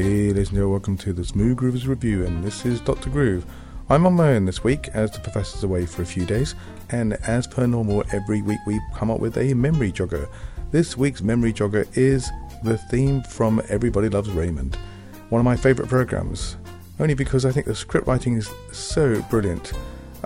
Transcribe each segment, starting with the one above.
Hey, ladies and gentlemen, welcome to the Smooth Groovers Review, and this is Dr. Groove. I'm on my own this week as the professor's away for a few days, and as per normal, every week we come up with a memory jogger. This week's memory jogger is the theme from Everybody Loves Raymond, one of my favourite programs, only because I think the script writing is so brilliant.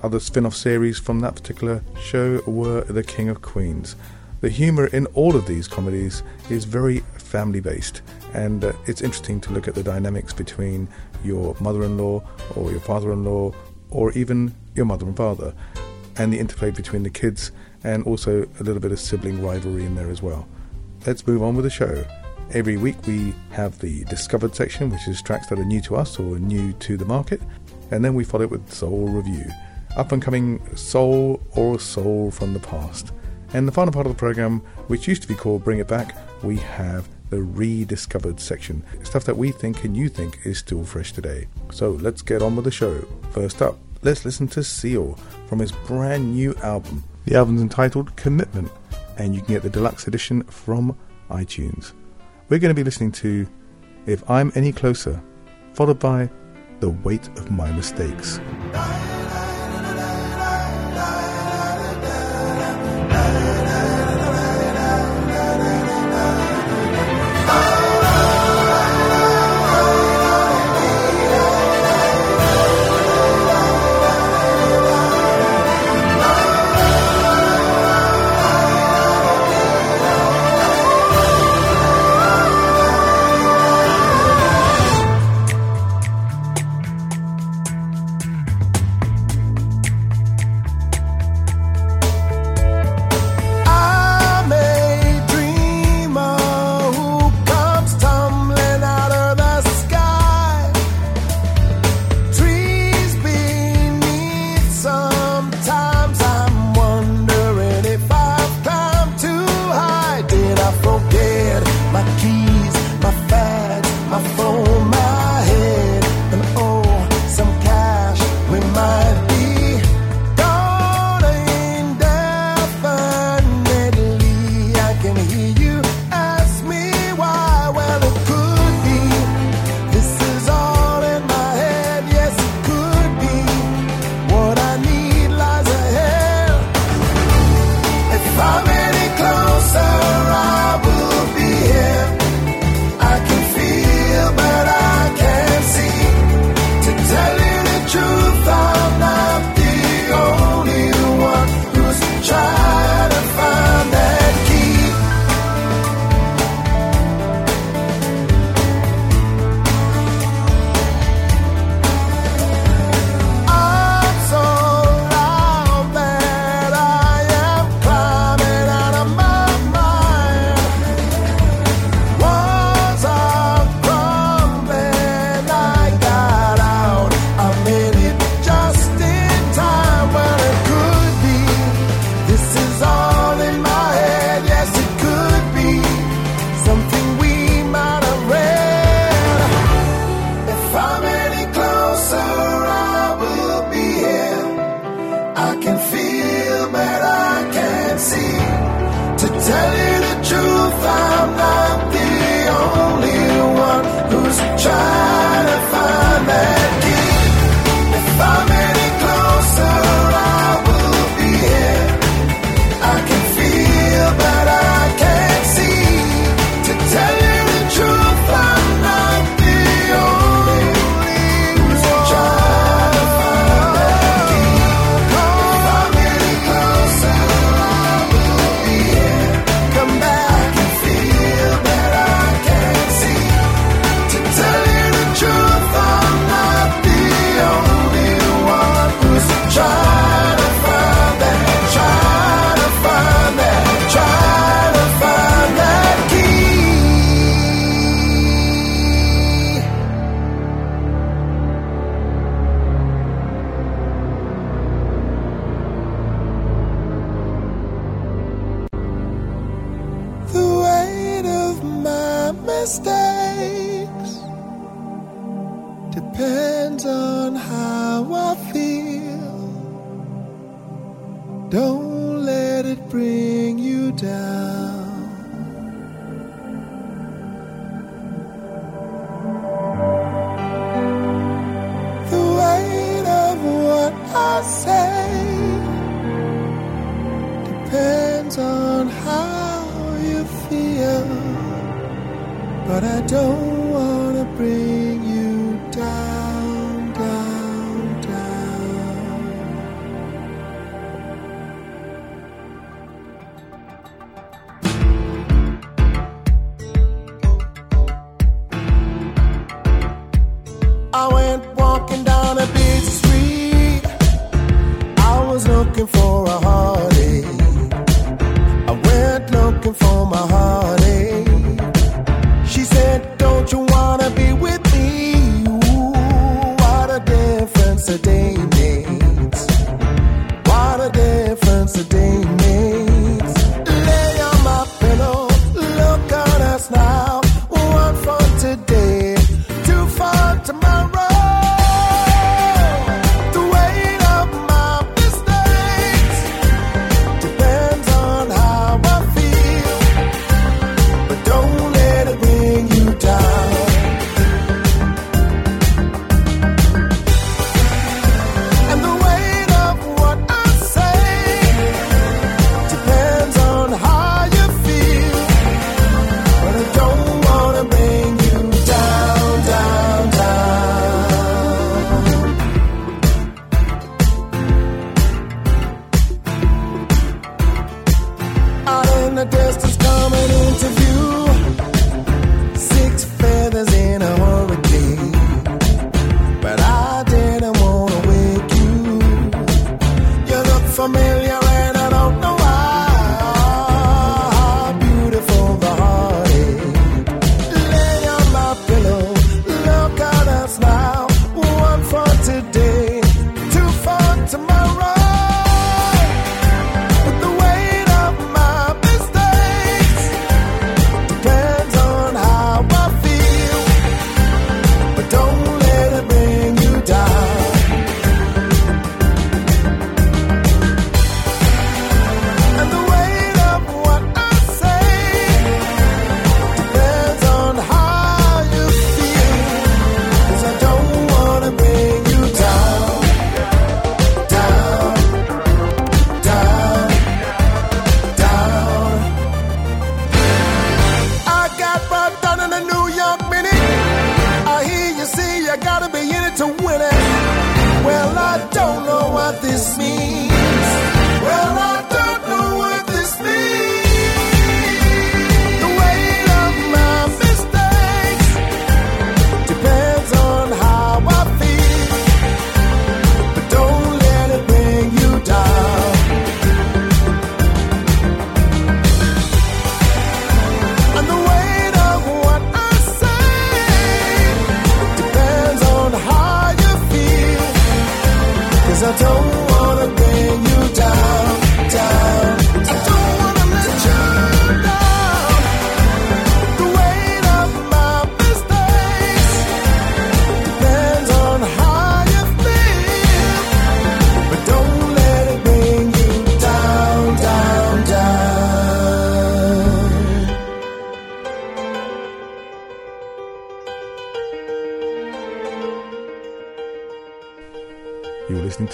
Other spin off series from that particular show were The King of Queens. The humour in all of these comedies is very family based, and uh, it's interesting to look at the dynamics between your mother in law or your father in law or even your mother and father, and the interplay between the kids, and also a little bit of sibling rivalry in there as well. Let's move on with the show. Every week we have the discovered section, which is tracks that are new to us or new to the market, and then we follow it with Soul Review, up and coming soul or soul from the past. And the final part of the program, which used to be called Bring It Back, we have the rediscovered section. Stuff that we think and you think is still fresh today. So let's get on with the show. First up, let's listen to Seal from his brand new album. The album's entitled Commitment, and you can get the deluxe edition from iTunes. We're going to be listening to If I'm Any Closer, followed by The Weight of My Mistakes.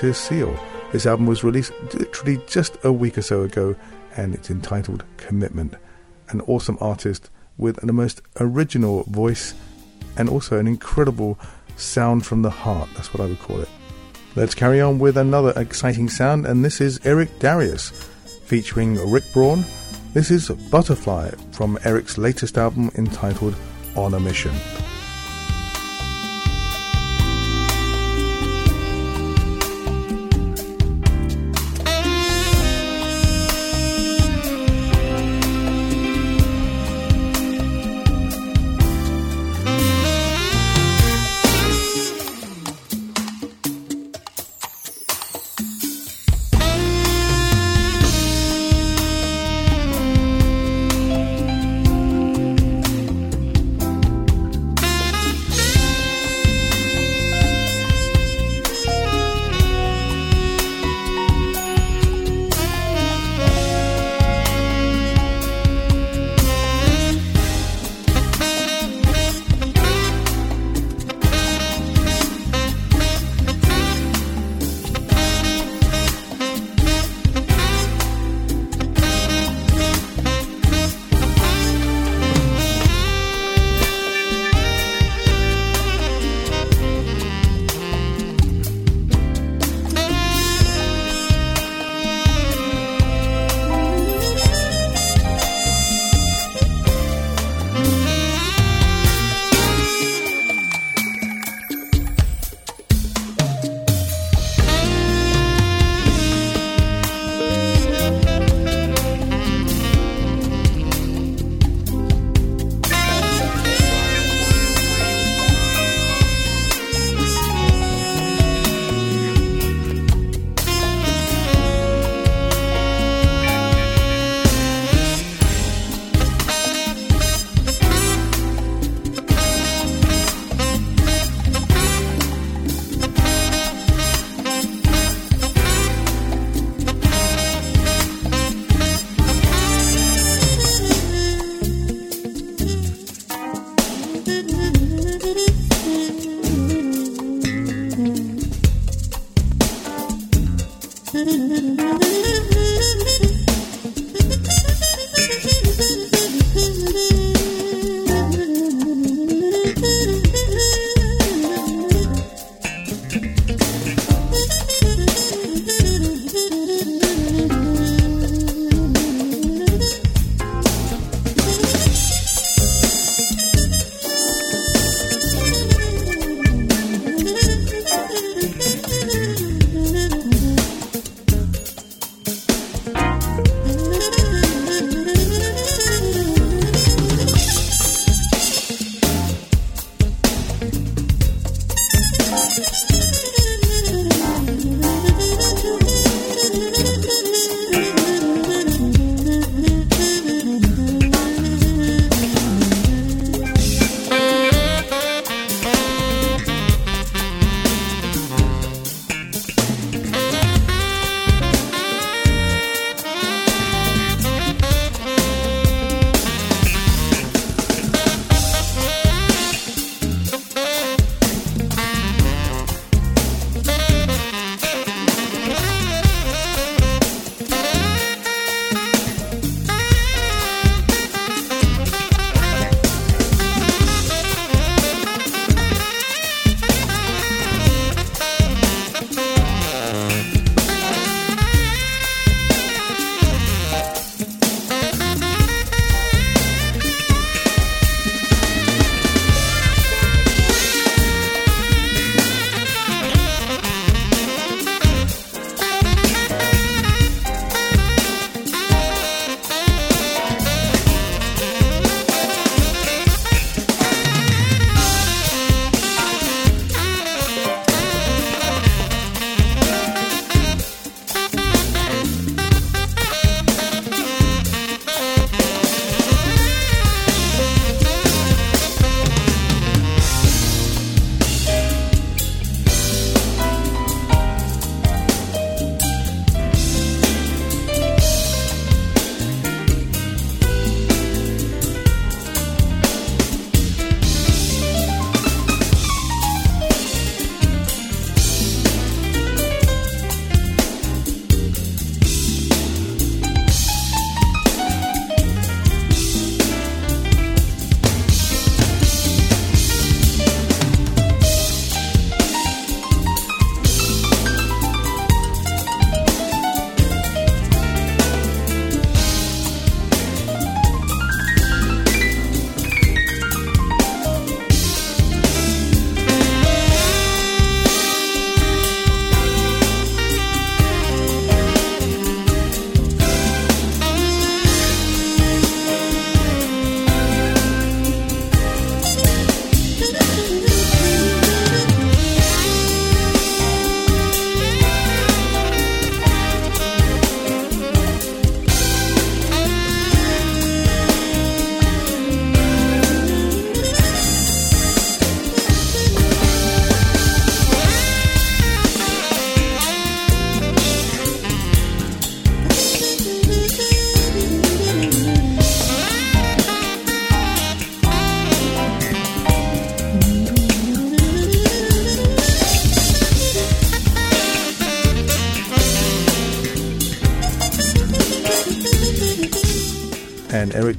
To Seal. This album was released literally just a week or so ago and it's entitled Commitment. An awesome artist with the most original voice and also an incredible sound from the heart. That's what I would call it. Let's carry on with another exciting sound, and this is Eric Darius featuring Rick Braun. This is Butterfly from Eric's latest album entitled On a Mission.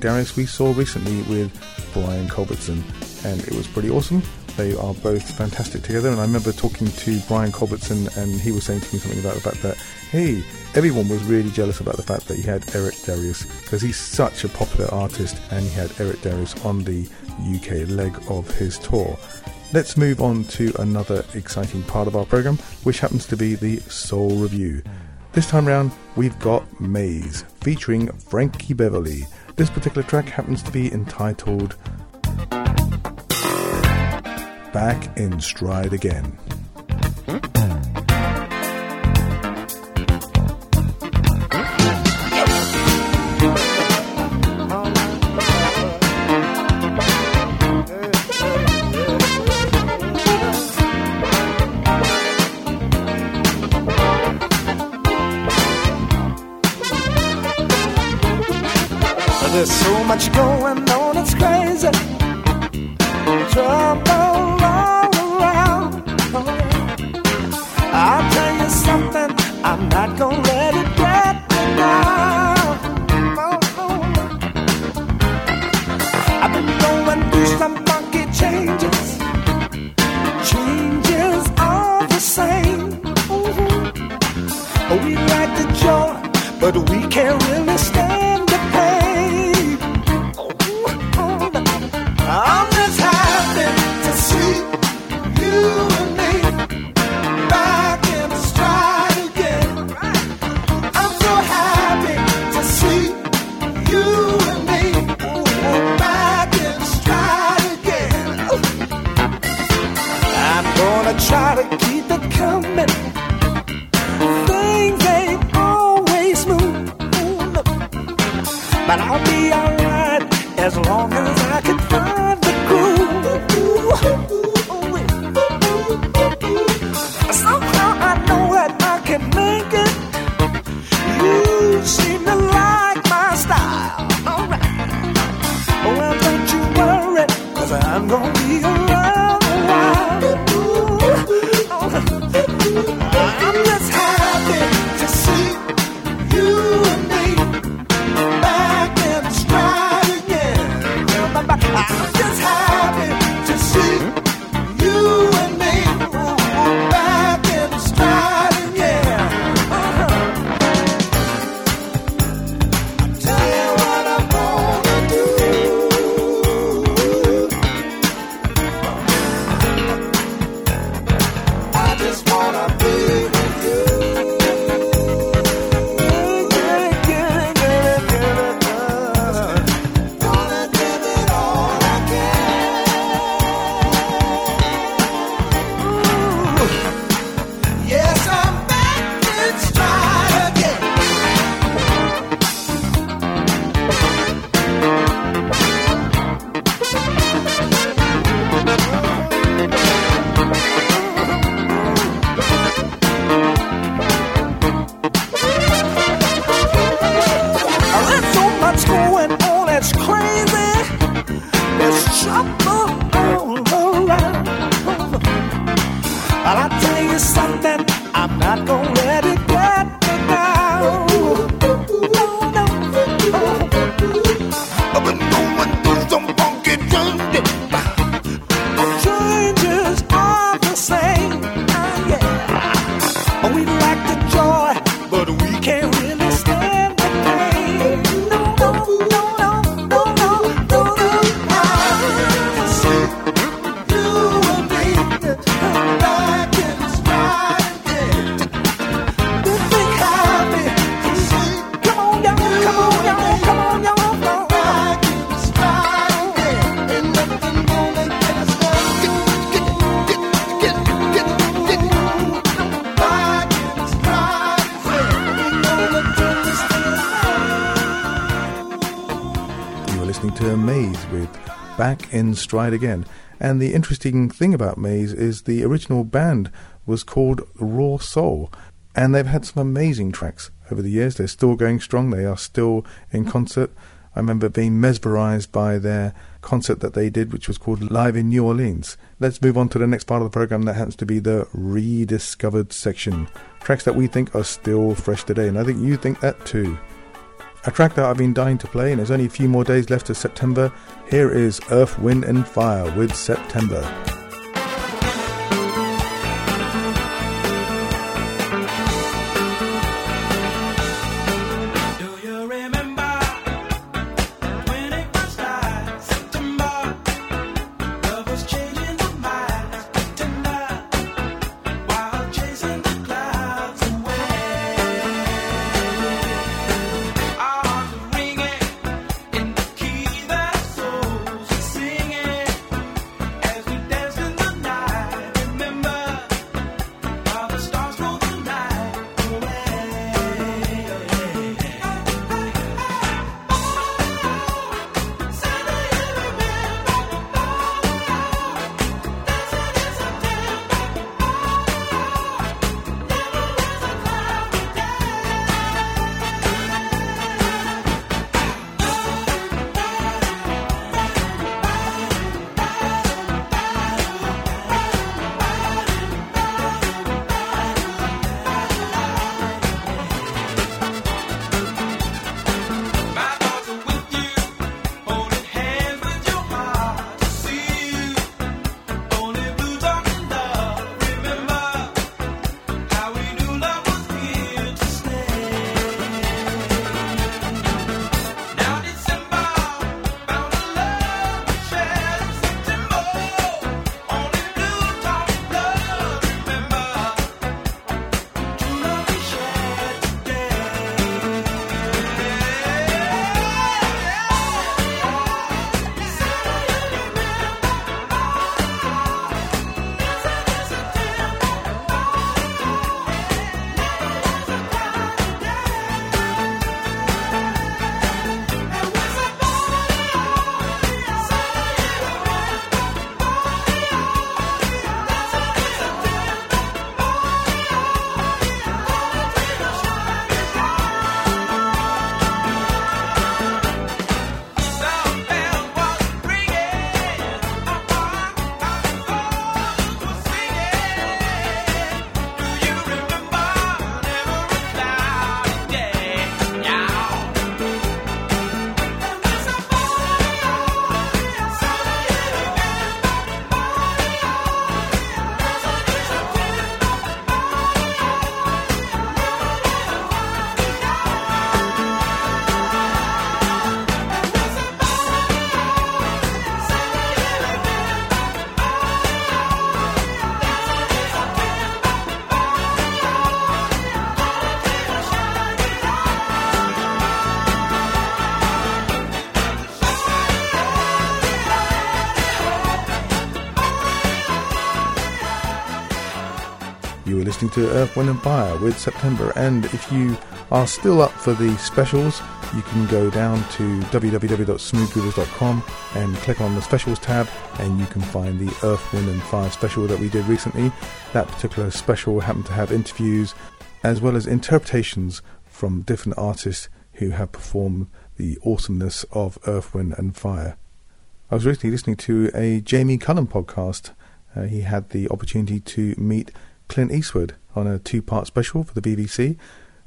Darius we saw recently with Brian Culbertson, and it was pretty awesome. They are both fantastic together, and I remember talking to Brian Culbertson, and he was saying to me something about the fact that, hey, everyone was really jealous about the fact that he had Eric Darius because he's such a popular artist, and he had Eric Darius on the UK leg of his tour. Let's move on to another exciting part of our program, which happens to be the Soul Review. This time round, we've got Maze featuring Frankie Beverly. This particular track happens to be entitled Back in Stride Again. Hmm? Much going but I'll be alright as long as I can find the groove. Stride Again. And the interesting thing about Maze is the original band was called Raw Soul. And they've had some amazing tracks over the years. They're still going strong. They are still in concert. I remember being mesmerized by their concert that they did, which was called Live in New Orleans. Let's move on to the next part of the program that happens to be the rediscovered section. Tracks that we think are still fresh today, and I think you think that too. A track that I've been dying to play, and there's only a few more days left of September. Here is Earth, Wind and Fire with September. To Earth, Wind and Fire with September. And if you are still up for the specials, you can go down to www.smoothgroovers.com and click on the specials tab and you can find the Earth, Wind and Fire special that we did recently. That particular special happened to have interviews as well as interpretations from different artists who have performed the awesomeness of Earth, Wind and Fire. I was recently listening to a Jamie Cullum podcast. Uh, he had the opportunity to meet Clint Eastwood on a two part special for the BBC.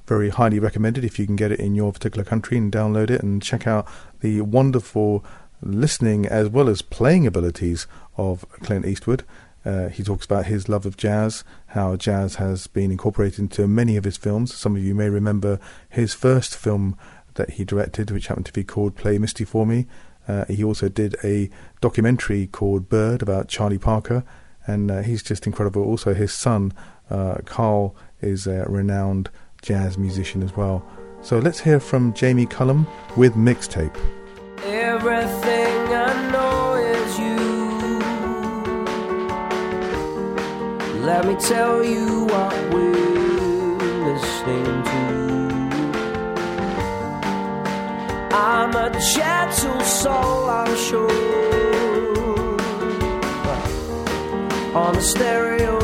Very highly recommended if you can get it in your particular country and download it and check out the wonderful listening as well as playing abilities of Clint Eastwood. Uh, he talks about his love of jazz, how jazz has been incorporated into many of his films. Some of you may remember his first film that he directed, which happened to be called Play Misty for Me. Uh, he also did a documentary called Bird about Charlie Parker, and uh, he's just incredible. Also, his son uh, Carl is a renowned jazz musician as well. So let's hear from Jamie Cullum with Mixtape. Everything I know is you. Let me tell you what we're listening to. I'm a gentle soul, I'm sure on the stereo.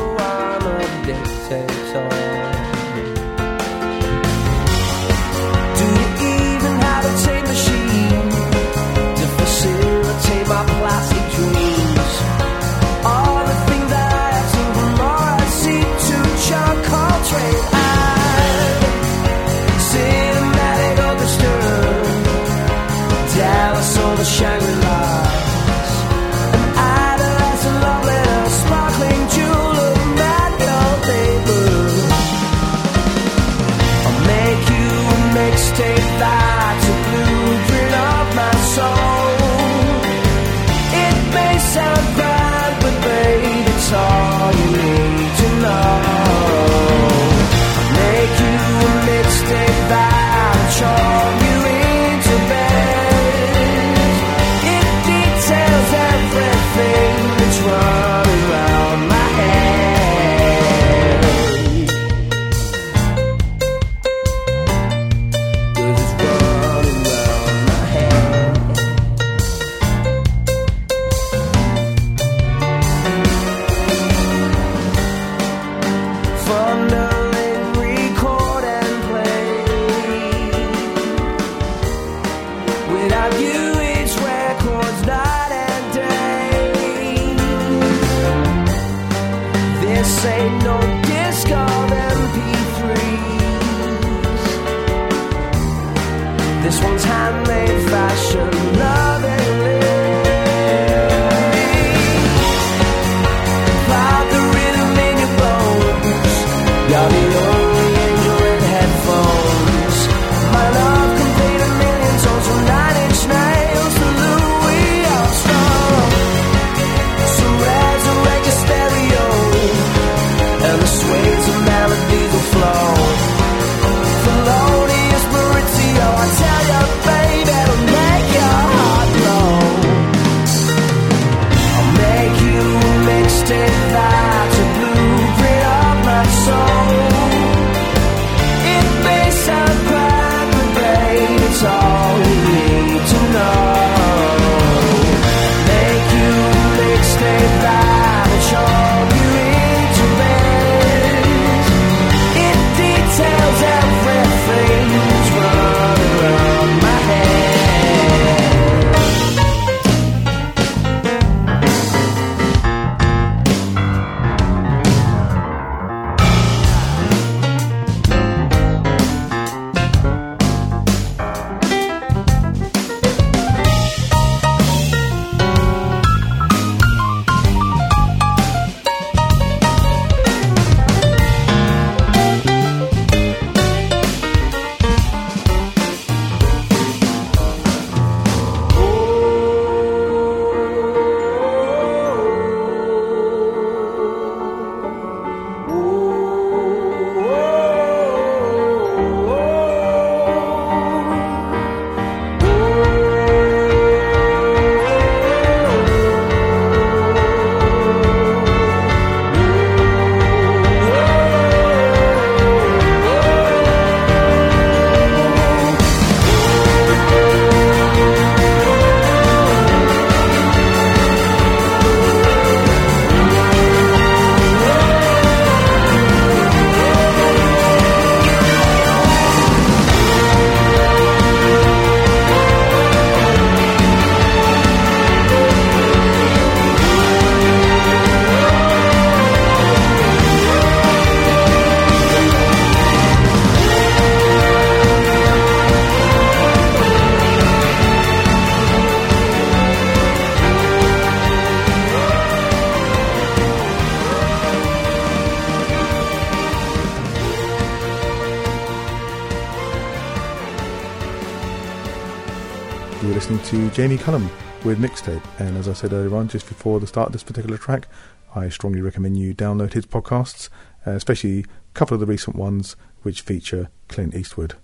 Jamie Cullum with Mixtape, and as I said earlier on, just before the start of this particular track, I strongly recommend you download his podcasts, uh, especially a couple of the recent ones which feature Clint Eastwood.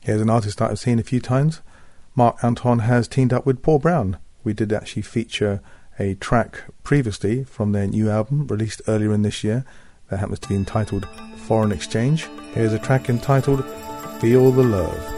Here's an artist that I've seen a few times. Marc Antoine has teamed up with Paul Brown. We did actually feature a track previously from their new album released earlier in this year that happens to be entitled Foreign Exchange. Here's a track entitled Feel the Love.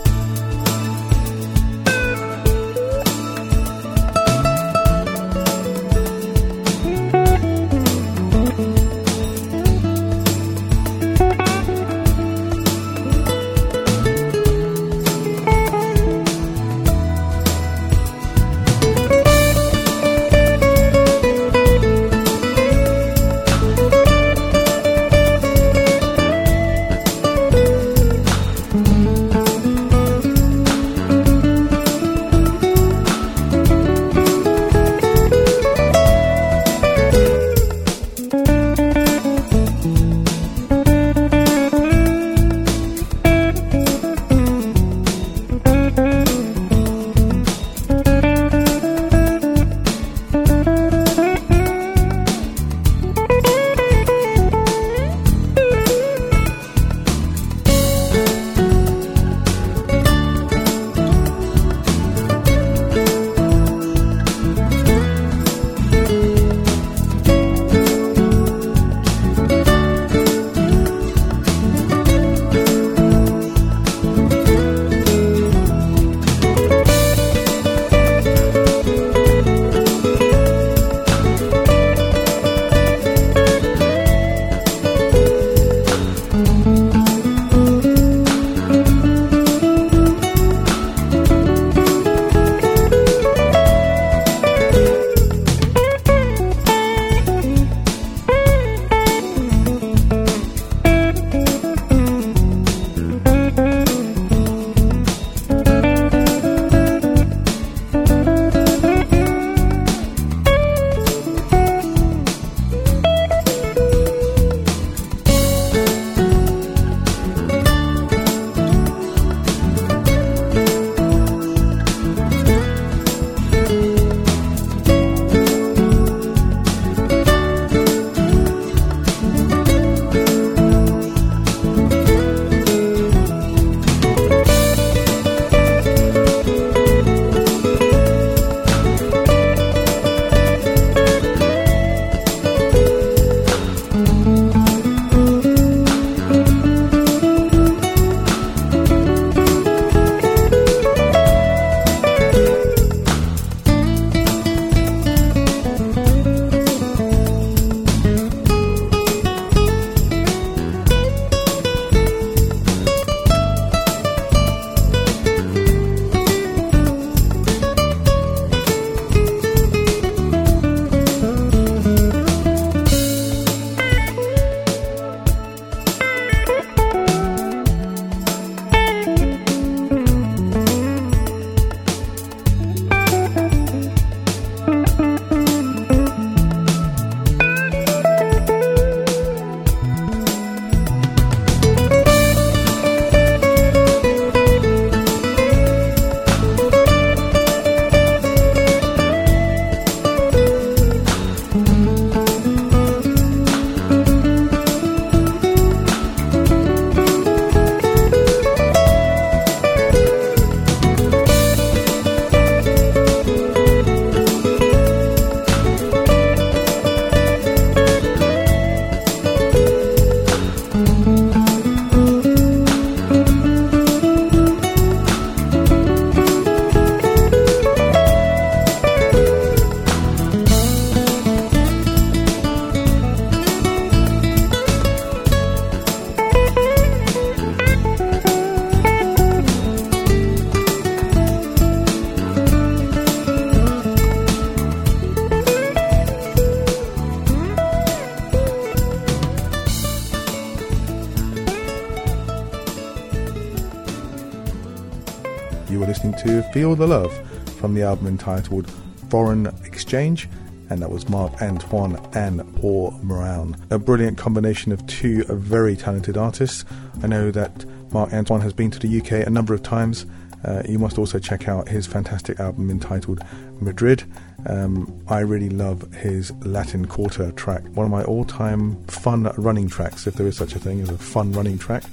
Feel the Love from the album entitled Foreign Exchange, and that was Marc Antoine and Paul Moran. A brilliant combination of two very talented artists. I know that Marc Antoine has been to the UK a number of times. Uh, you must also check out his fantastic album entitled Madrid. Um, I really love his Latin Quarter track, one of my all time fun running tracks, if there is such a thing as a fun running track.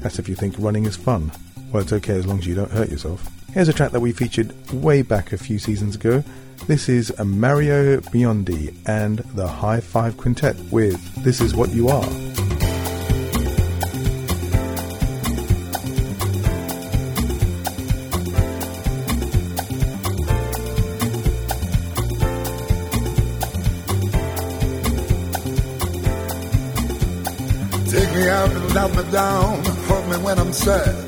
That's if you think running is fun. Well, it's okay as long as you don't hurt yourself. Here's a track that we featured way back a few seasons ago. This is a Mario Biondi and the High Five Quintet with This Is What You Are. Take me out and let me down. Hold me when I'm sad.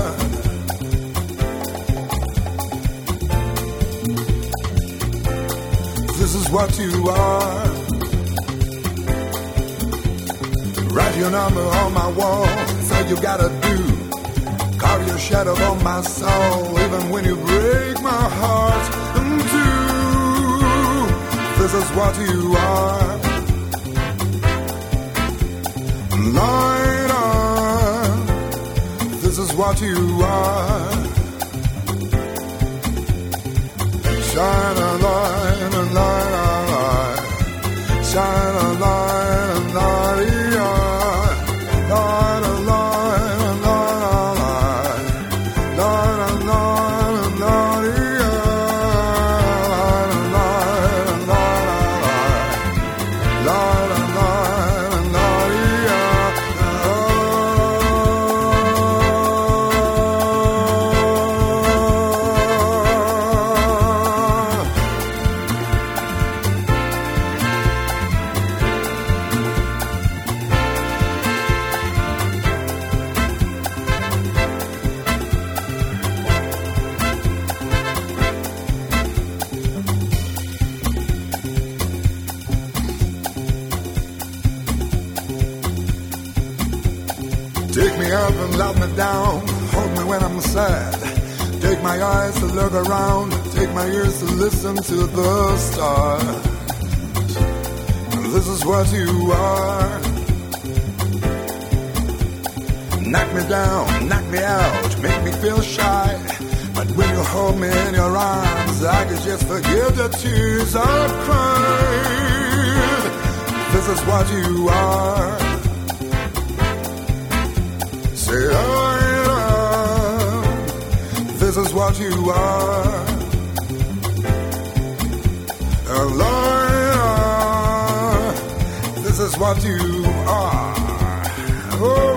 What you are. Write your number on my wall. Say you gotta do. Carve your shadow on my soul. Even when you break my heart in two. This is what you are. Light on. This is what you are. Shine a light, a light, tears I've cried. This is what you are. Say I am. This is what you are. A liar. This is what you are. Oh,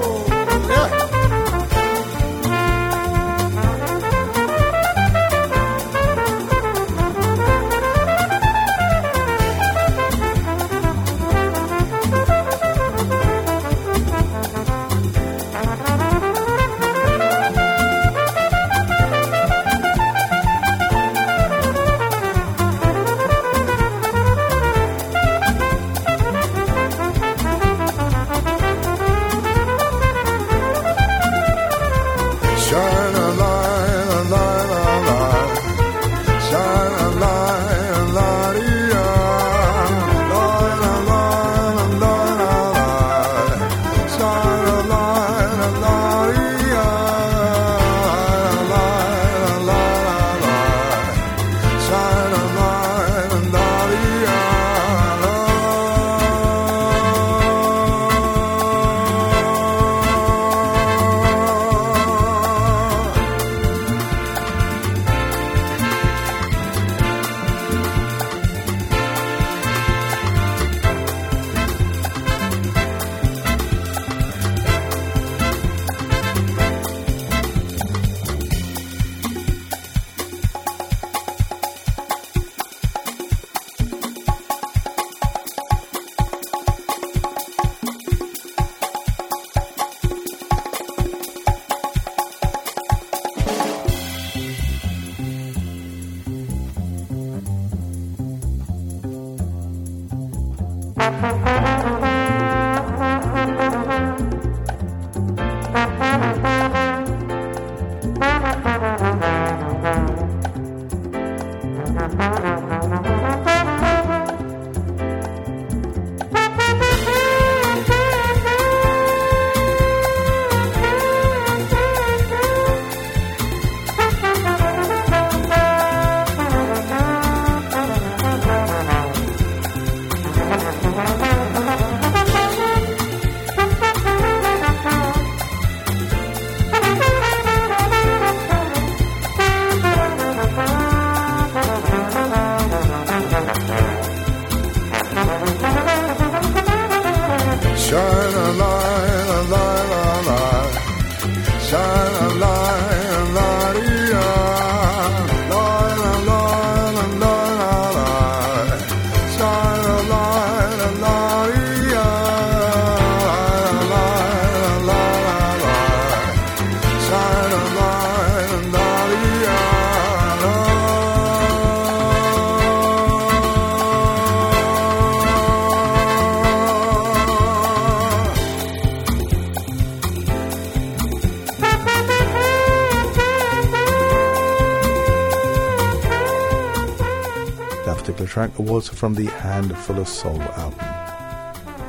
track was from the Handful of Soul album.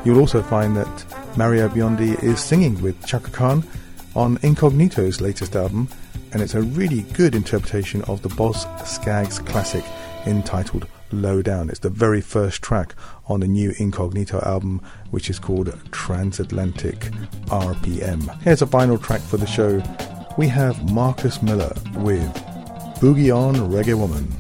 You'll also find that Mario Biondi is singing with Chaka Khan on Incognito's latest album, and it's a really good interpretation of the Boz Scaggs classic entitled Low Down. It's the very first track on the new Incognito album, which is called Transatlantic RPM. Here's a final track for the show. We have Marcus Miller with Boogie On Reggae Woman.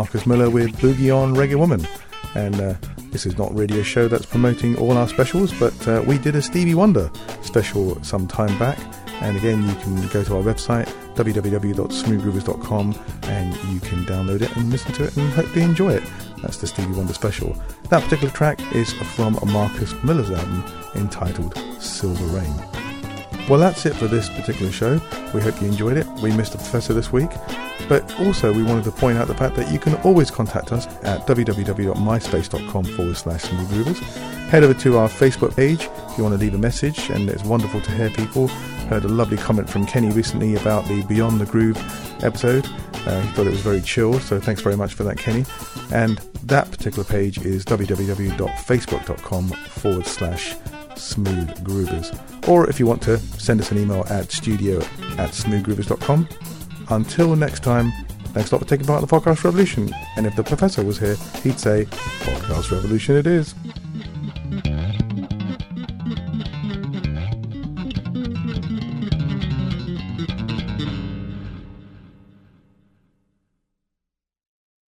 Marcus Miller with Boogie on Reggae Woman. And uh, this is not really a show that's promoting all our specials, but uh, we did a Stevie Wonder special some time back. And again, you can go to our website, www.smoothgroovers.com, and you can download it and listen to it and hopefully enjoy it. That's the Stevie Wonder special. That particular track is from Marcus Miller's album entitled Silver Rain. Well, that's it for this particular show. We hope you enjoyed it. We missed the professor this week. But also, we wanted to point out the fact that you can always contact us at www.myspace.com forward slash smoothgroovers. Head over to our Facebook page if you want to leave a message, and it's wonderful to hear people. Heard a lovely comment from Kenny recently about the Beyond the Groove episode. Uh, he thought it was very chill, so thanks very much for that, Kenny. And that particular page is www.facebook.com forward slash smooth groovers. Or if you want to, send us an email at studio at smoothgroovers.com. Until next time, thanks a lot for taking part in the podcast revolution. And if the professor was here, he'd say, Podcast revolution it is.